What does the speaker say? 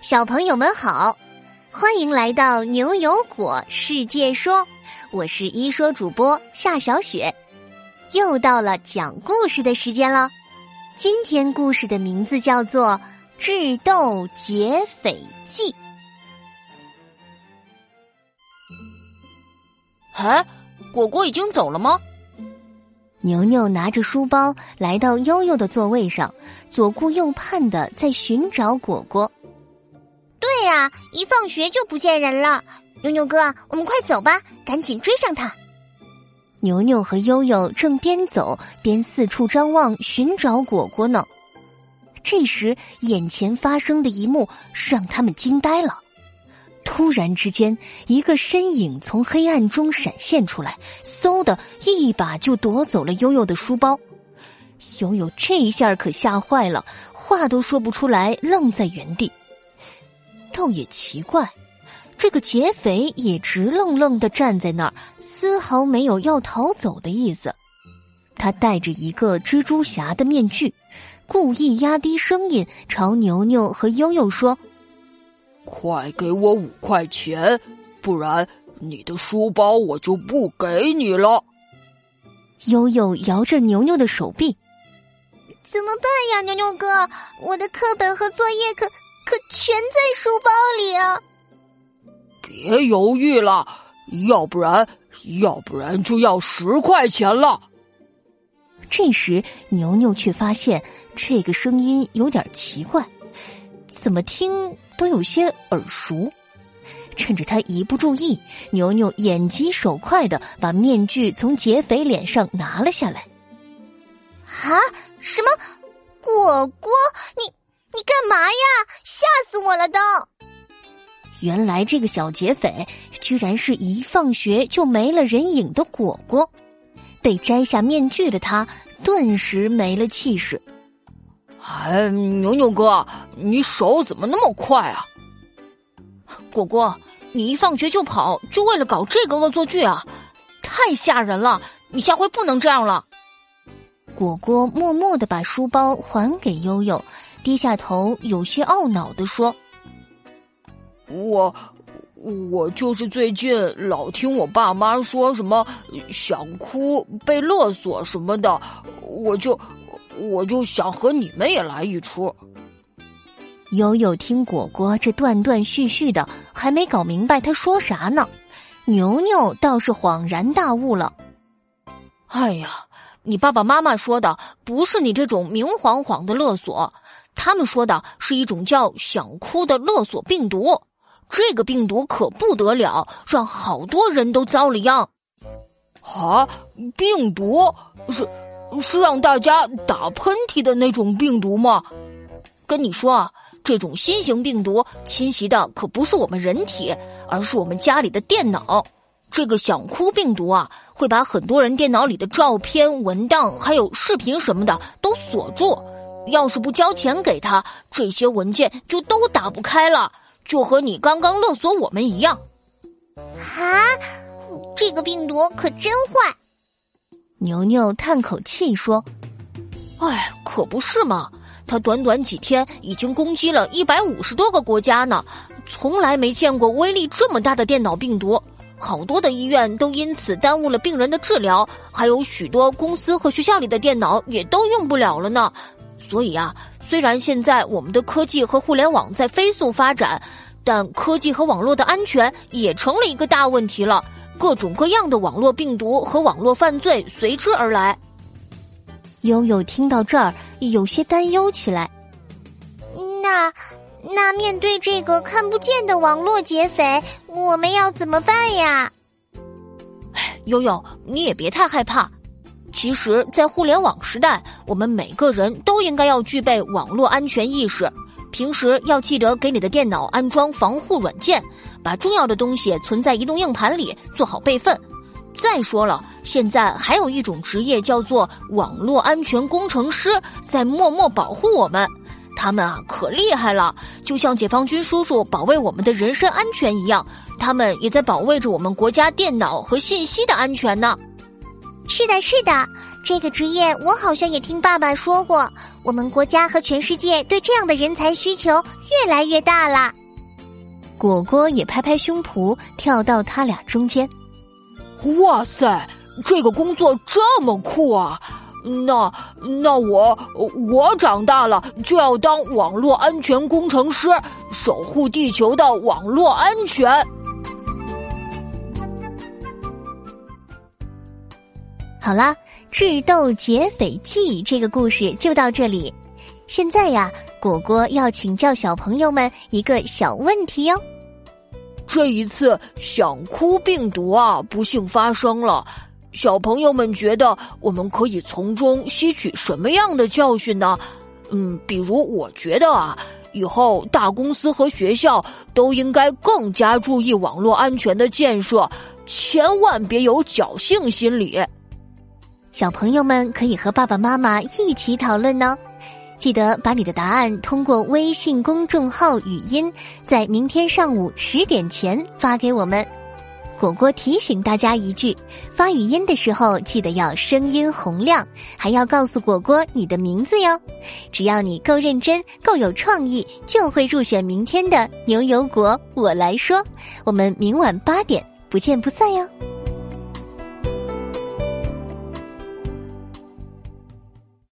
小朋友们好，欢迎来到牛油果世界说，我是一说主播夏小雪，又到了讲故事的时间了。今天故事的名字叫做《智斗劫匪记》。哎，果果已经走了吗？牛牛拿着书包来到悠悠的座位上，左顾右盼的在寻找果果。对呀，一放学就不见人了。牛牛哥，我们快走吧，赶紧追上他。牛牛和悠悠正边走边四处张望寻找果果呢。这时，眼前发生的一幕让他们惊呆了。突然之间，一个身影从黑暗中闪现出来，嗖的一把就夺走了悠悠的书包。悠悠这一下可吓坏了，话都说不出来，愣在原地。倒也奇怪，这个劫匪也直愣愣的站在那儿，丝毫没有要逃走的意思。他戴着一个蜘蛛侠的面具，故意压低声音朝牛牛和悠悠说。快给我五块钱，不然你的书包我就不给你了。悠悠摇着牛牛的手臂，怎么办呀，牛牛哥？我的课本和作业可可全在书包里啊！别犹豫了，要不然要不然就要十块钱了。这时，牛牛却发现这个声音有点奇怪。怎么听都有些耳熟，趁着他一不注意，牛牛眼疾手快的把面具从劫匪脸上拿了下来。啊！什么？果果，你你干嘛呀？吓死我了都！原来这个小劫匪居然是一放学就没了人影的果果，被摘下面具的他顿时没了气势。哎，牛牛哥，你手怎么那么快啊？果果，你一放学就跑，就为了搞这个恶作剧啊？太吓人了！你下回不能这样了。果果默默的把书包还给悠悠，低下头，有些懊恼的说：“我，我就是最近老听我爸妈说什么想哭、被勒索什么的，我就。”我就想和你们也来一出。悠悠听果果这断断续续的，还没搞明白他说啥呢。牛牛倒是恍然大悟了。哎呀，你爸爸妈妈说的不是你这种明晃晃的勒索，他们说的是一种叫“想哭”的勒索病毒。这个病毒可不得了，让好多人都遭了殃。啊，病毒是。是让大家打喷嚏的那种病毒吗？跟你说啊，这种新型病毒侵袭的可不是我们人体，而是我们家里的电脑。这个想哭病毒啊，会把很多人电脑里的照片、文档还有视频什么的都锁住。要是不交钱给他，这些文件就都打不开了，就和你刚刚勒索我们一样。啊，这个病毒可真坏！牛牛叹口气说：“哎，可不是嘛！他短短几天已经攻击了一百五十多个国家呢，从来没见过威力这么大的电脑病毒。好多的医院都因此耽误了病人的治疗，还有许多公司和学校里的电脑也都用不了了呢。所以啊，虽然现在我们的科技和互联网在飞速发展，但科技和网络的安全也成了一个大问题了。”各种各样的网络病毒和网络犯罪随之而来。悠悠听到这儿，有些担忧起来。那那面对这个看不见的网络劫匪，我们要怎么办呀？悠悠，你也别太害怕。其实，在互联网时代，我们每个人都应该要具备网络安全意识。平时要记得给你的电脑安装防护软件，把重要的东西存在移动硬盘里，做好备份。再说了，现在还有一种职业叫做网络安全工程师，在默默保护我们。他们啊，可厉害了，就像解放军叔叔保卫我们的人身安全一样，他们也在保卫着我们国家电脑和信息的安全呢。是的，是的，这个职业我好像也听爸爸说过。我们国家和全世界对这样的人才需求越来越大了。果果也拍拍胸脯，跳到他俩中间。哇塞，这个工作这么酷啊！那那我我长大了就要当网络安全工程师，守护地球的网络安全。好啦，《智斗劫匪记》这个故事就到这里。现在呀，果果要请教小朋友们一个小问题哦。这一次想哭病毒啊，不幸发生了。小朋友们觉得我们可以从中吸取什么样的教训呢？嗯，比如我觉得啊，以后大公司和学校都应该更加注意网络安全的建设，千万别有侥幸心理。小朋友们可以和爸爸妈妈一起讨论呢。记得把你的答案通过微信公众号语音，在明天上午十点前发给我们。果果提醒大家一句：发语音的时候记得要声音洪亮，还要告诉果果你的名字哟。只要你够认真、够有创意，就会入选明天的牛油果。我来说，我们明晚八点不见不散哟。